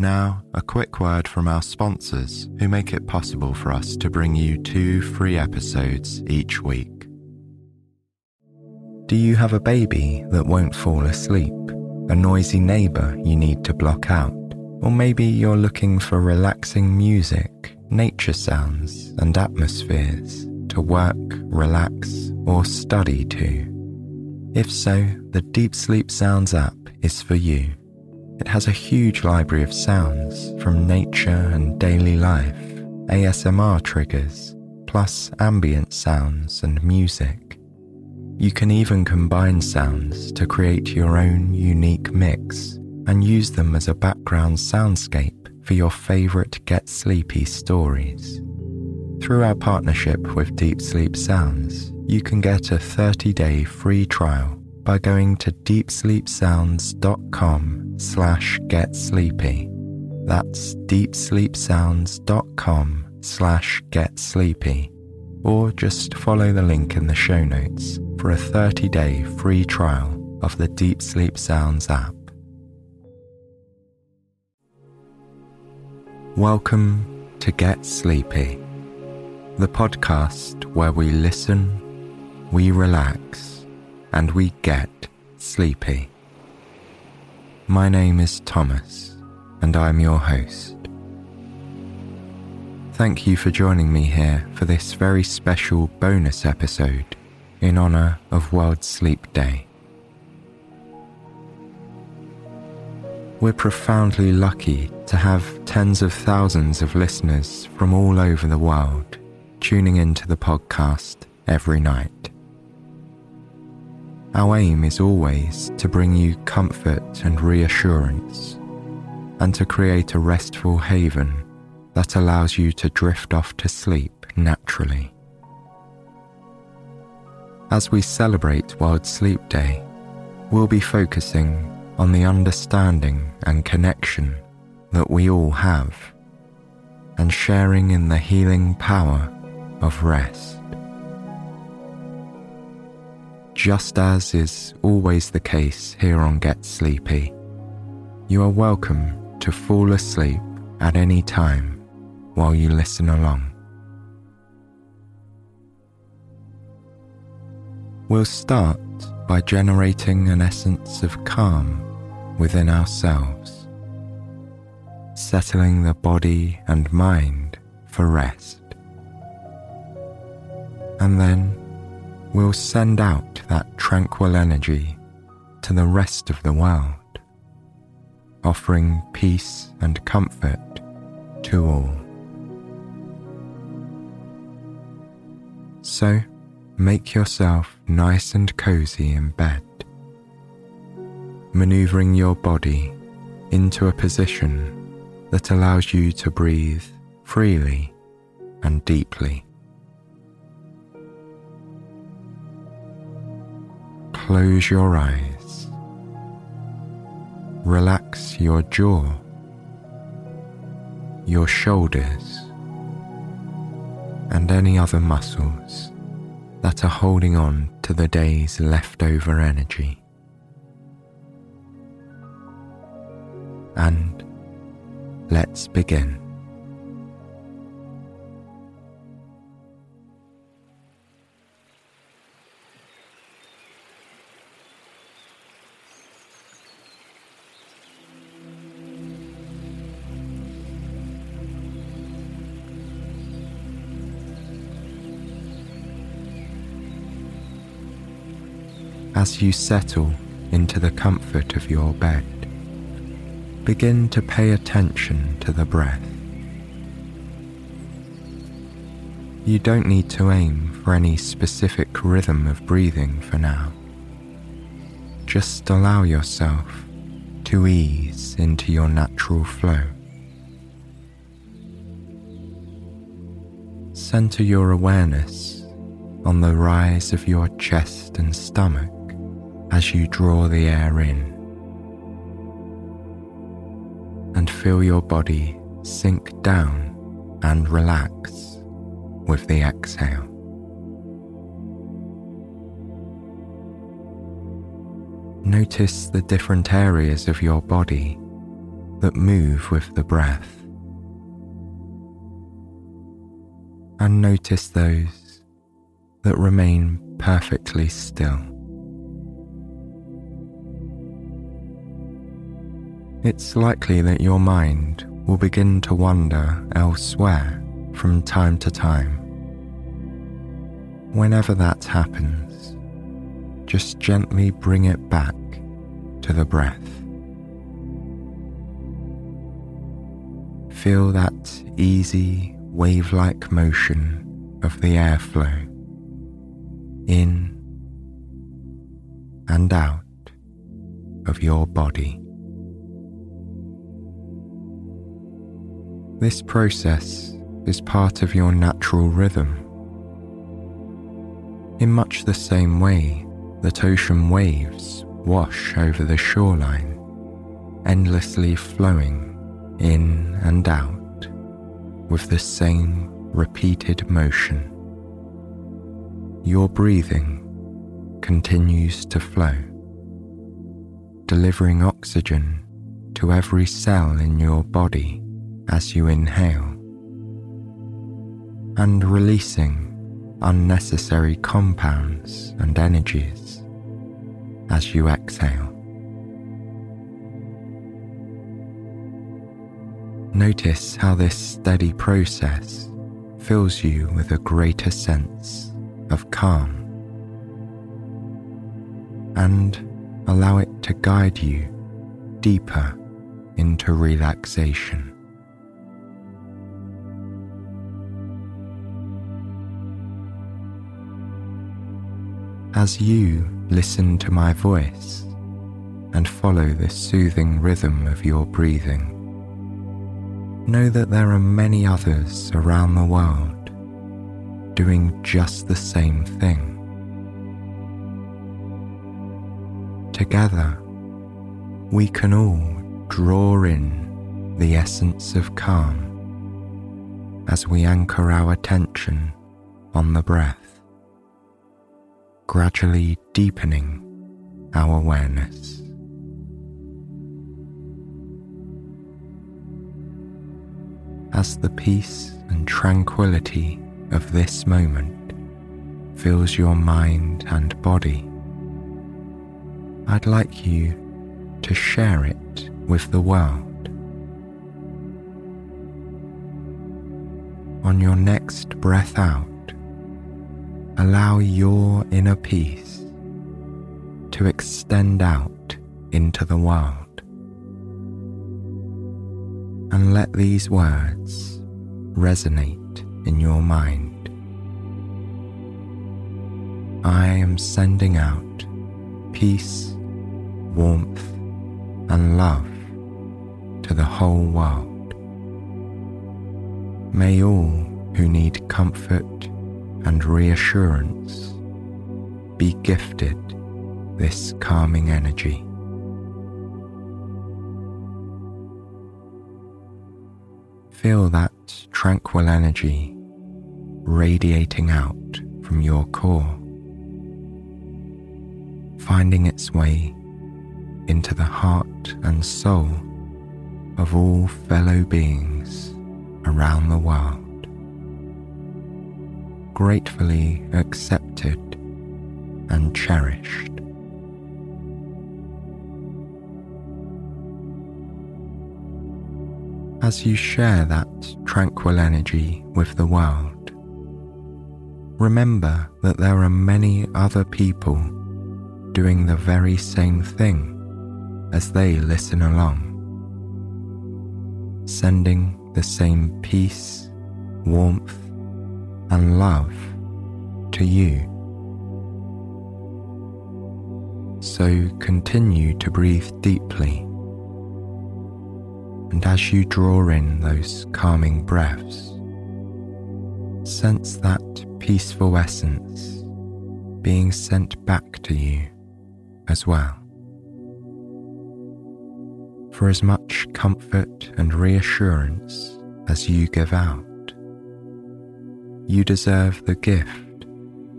Now, a quick word from our sponsors who make it possible for us to bring you two free episodes each week. Do you have a baby that won't fall asleep? A noisy neighbour you need to block out? Or maybe you're looking for relaxing music, nature sounds, and atmospheres to work, relax, or study to? If so, the Deep Sleep Sounds app is for you. It has a huge library of sounds from nature and daily life, ASMR triggers, plus ambient sounds and music. You can even combine sounds to create your own unique mix and use them as a background soundscape for your favorite Get Sleepy stories. Through our partnership with Deep Sleep Sounds, you can get a 30 day free trial by going to deepsleepsounds.com slash get sleepy. That's deepsleepsounds.com slash get sleepy. Or just follow the link in the show notes for a 30 day free trial of the Deep Sleep Sounds app. Welcome to Get Sleepy, the podcast where we listen, we relax, and we get sleepy. My name is Thomas, and I'm your host. Thank you for joining me here for this very special bonus episode in honour of World Sleep Day. We're profoundly lucky to have tens of thousands of listeners from all over the world tuning into the podcast every night. Our aim is always to bring you comfort and reassurance, and to create a restful haven that allows you to drift off to sleep naturally. As we celebrate World Sleep Day, we'll be focusing on the understanding and connection that we all have, and sharing in the healing power of rest. Just as is always the case here on Get Sleepy, you are welcome to fall asleep at any time while you listen along. We'll start by generating an essence of calm within ourselves, settling the body and mind for rest. And then we'll send out that tranquil energy to the rest of the world, offering peace and comfort to all. So, make yourself nice and cozy in bed maneuvering your body into a position that allows you to breathe freely and deeply. Close your eyes. Relax your jaw, your shoulders, and any other muscles that are holding on to the day's leftover energy. and let's begin. As you settle into the comfort of your bed, begin to pay attention to the breath. You don't need to aim for any specific rhythm of breathing for now. Just allow yourself to ease into your natural flow. center your awareness on the rise of your chest and stomach as you draw the air in. And feel your body sink down and relax with the exhale. Notice the different areas of your body that move with the breath. And notice those that remain perfectly still. It's likely that your mind will begin to wander elsewhere from time to time. Whenever that happens, just gently bring it back to the breath. Feel that easy, wave like motion of the airflow in and out of your body. This process is part of your natural rhythm. In much the same way that ocean waves wash over the shoreline, endlessly flowing in and out with the same repeated motion. Your breathing continues to flow, delivering oxygen to every cell in your body as you inhale, and releasing unnecessary compounds and energies as you exhale. Notice how this steady process fills you with a greater sense of calm and allow it to guide you deeper into relaxation. As you listen to my voice and follow the soothing rhythm of your breathing, know that there are many others around the world doing just the same thing. Together, we can all draw in the essence of calm as we anchor our attention on the breath gradually deepening our awareness. As the peace and tranquility of this moment fills your mind and body, I'd like you to share it with the world. On your next breath out, allow your inner peace to extend out into the world. And let these words resonate in your mind. I am sending out peace, warmth, and love to the whole world. May all who need comfort and reassurance, be gifted this calming energy. Feel that tranquil energy radiating out from your core, finding its way into the heart and soul of all fellow beings around the world gratefully accepted and cherished. As you share that tranquil energy with the world, remember that there are many other people doing the very same thing as they listen along, sending the same peace, warmth, and love to you. So continue to breathe deeply. And as you draw in those calming breaths, sense that peaceful essence being sent back to you as well. For as much comfort and reassurance as you give out, you deserve the gift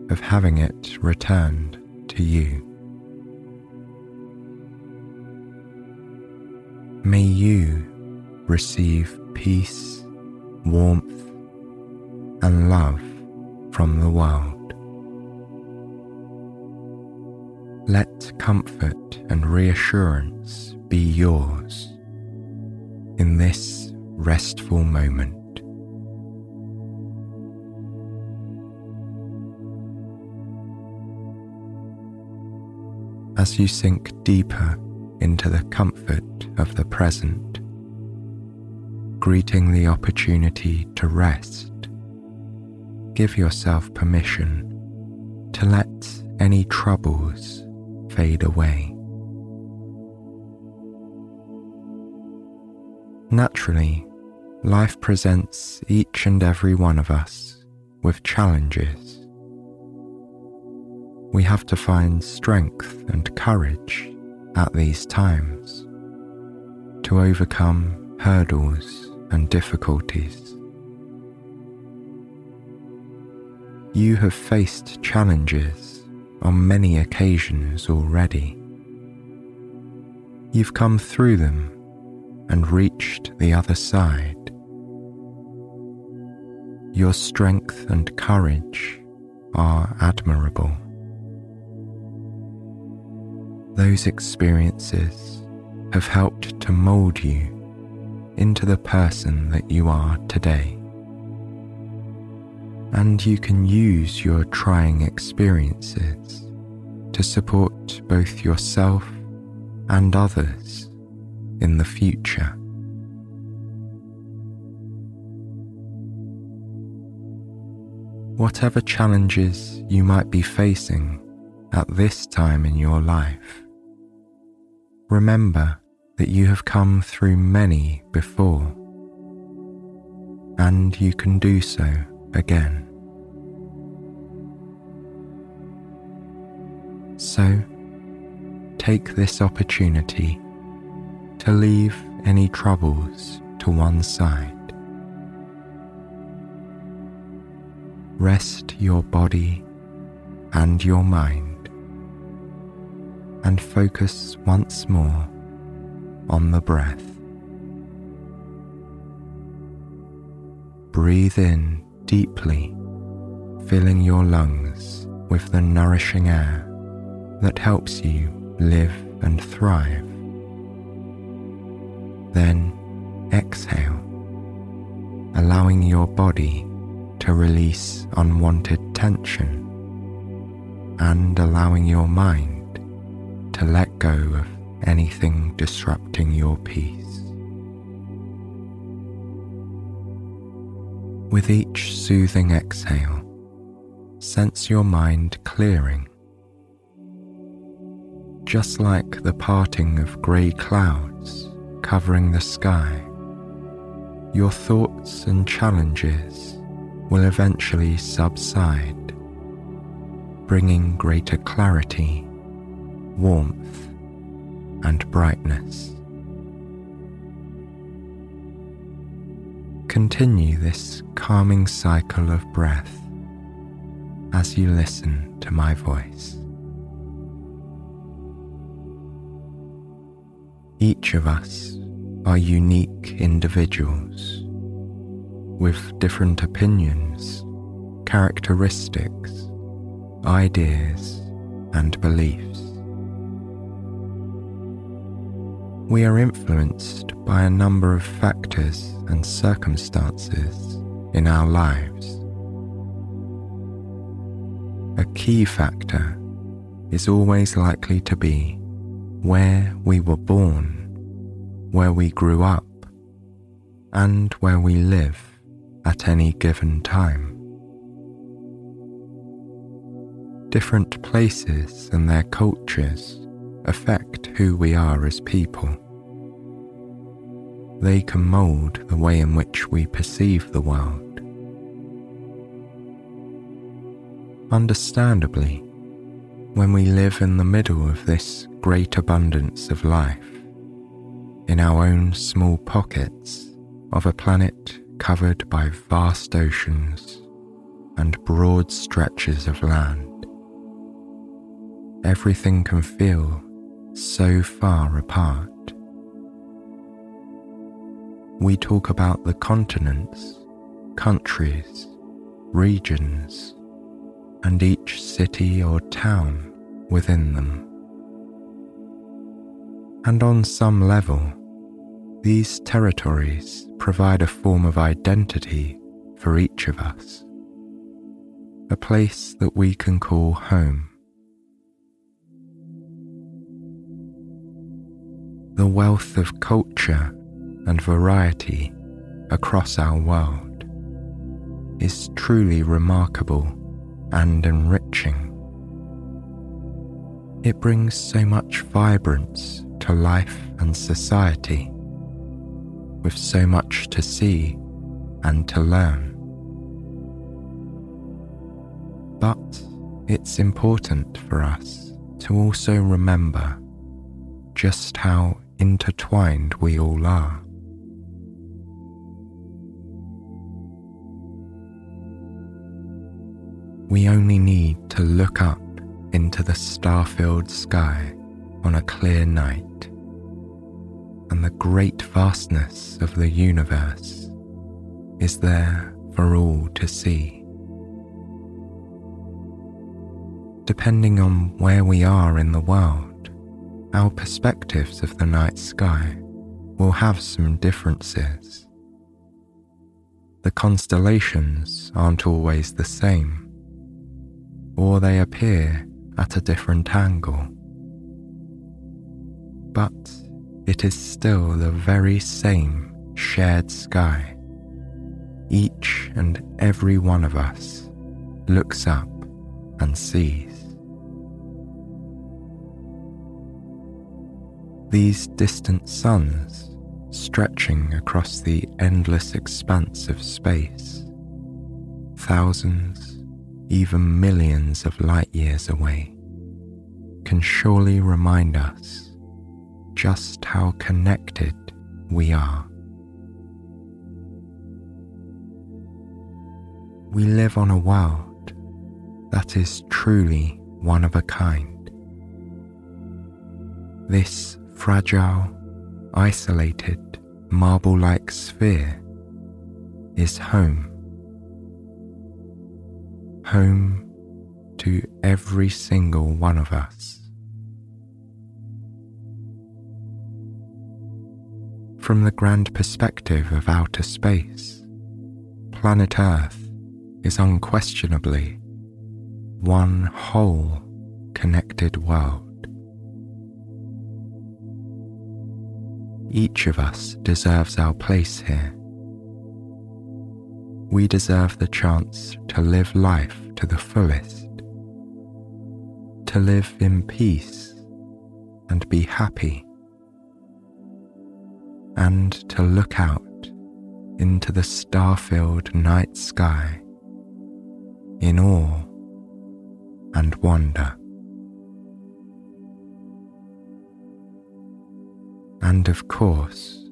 of having it returned to you. May you receive peace, warmth, and love from the world. Let comfort and reassurance be yours in this restful moment. You sink deeper into the comfort of the present, greeting the opportunity to rest, give yourself permission to let any troubles fade away. Naturally, life presents each and every one of us with challenges. We have to find strength and courage at these times to overcome hurdles and difficulties. You have faced challenges on many occasions already. You've come through them and reached the other side. Your strength and courage are admirable. Those experiences have helped to mold you into the person that you are today. And you can use your trying experiences to support both yourself and others in the future. Whatever challenges you might be facing at this time in your life, remember that you have come through many before, and you can do so again. So, take this opportunity to leave any troubles to one side. Rest your body and your mind and focus once more on the breath. Breathe in deeply, filling your lungs with the nourishing air that helps you live and thrive. Then exhale, allowing your body to release unwanted tension and allowing your mind to let go of anything disrupting your peace. With each soothing exhale, sense your mind clearing. Just like the parting of grey clouds covering the sky, your thoughts and challenges will eventually subside, bringing greater clarity, warmth, and brightness. Continue this calming cycle of breath as you listen to my voice. Each of us are unique individuals with different opinions, characteristics, ideas, and beliefs. We are influenced by a number of factors and circumstances in our lives. A key factor is always likely to be where we were born, where we grew up, and where we live at any given time. Different places and their cultures affect who we are as people. They can mould the way in which we perceive the world. Understandably, when we live in the middle of this great abundance of life, in our own small pockets of a planet covered by vast oceans and broad stretches of land, everything can feel so far apart. We talk about the continents, countries, regions, and each city or town within them. And on some level, these territories provide a form of identity for each of us, a place that we can call home. The wealth of culture and variety across our world is truly remarkable and enriching. It brings so much vibrance to life and society, with so much to see and to learn. But it's important for us to also remember just how intertwined we all are. We only need to look up into the star filled sky on a clear night, and the great vastness of the universe is there for all to see. Depending on where we are in the world, our perspectives of the night sky will have some differences. The constellations aren't always the same or they appear at a different angle. But it is still the very same shared sky. Each and every one of us looks up and sees. These distant suns stretching across the endless expanse of space, thousands even millions of light years away, can surely remind us just how connected we are. We live on a world that is truly one of a kind. This fragile, isolated, marble like sphere is home home to every single one of us. From the grand perspective of outer space, planet Earth is unquestionably one whole connected world. Each of us deserves our place here we deserve the chance to live life to the fullest, to live in peace and be happy, and to look out into the star filled night sky in awe and wonder. And of course,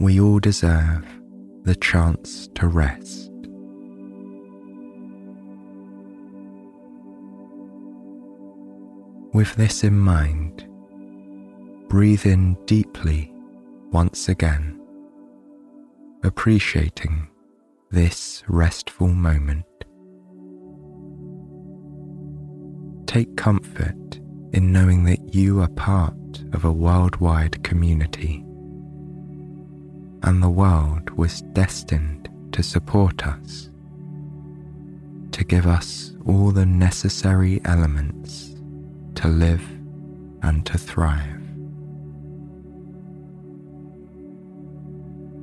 we all deserve the chance to rest. With this in mind, breathe in deeply once again, appreciating this restful moment. Take comfort in knowing that you are part of a worldwide community and the world was destined to support us, to give us all the necessary elements to live and to thrive.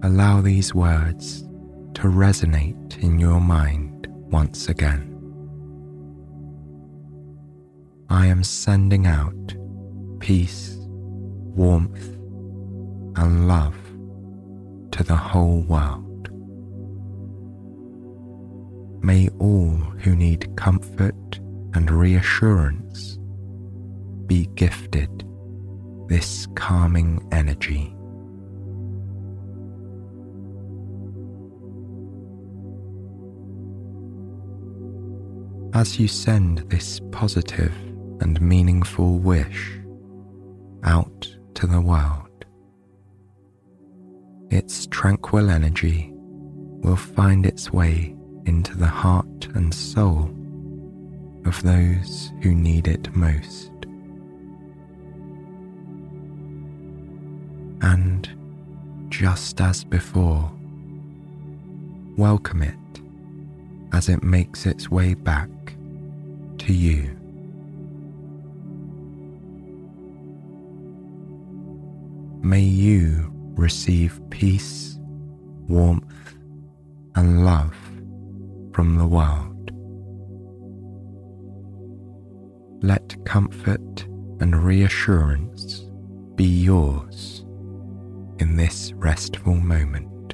Allow these words to resonate in your mind once again. I am sending out peace, warmth, and love to the whole world. May all who need comfort and reassurance be gifted this calming energy. As you send this positive and meaningful wish out to the world, its tranquil energy will find its way into the heart and soul of those who need it most. And just as before, welcome it as it makes its way back to you. May you receive peace, warmth, and love from the world. Let comfort and reassurance be yours in this restful moment.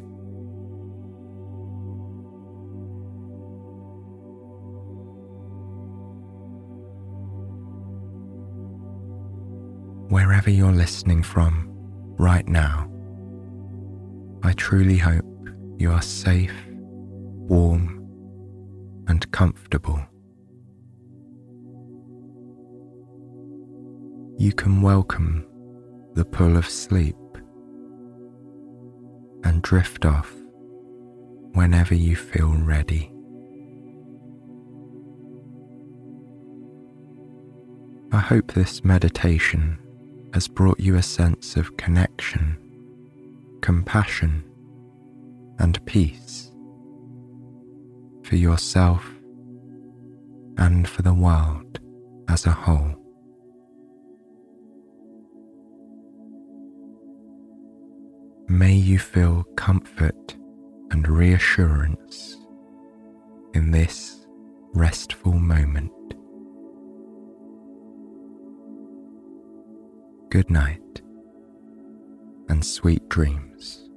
Wherever you're listening from right now, I truly hope you are safe, warm, and comfortable. You can welcome the pull of sleep and drift off whenever you feel ready. I hope this meditation has brought you a sense of connection, compassion, and peace for yourself and for the world as a whole. May you feel comfort and reassurance in this restful moment. Good night and sweet dreams.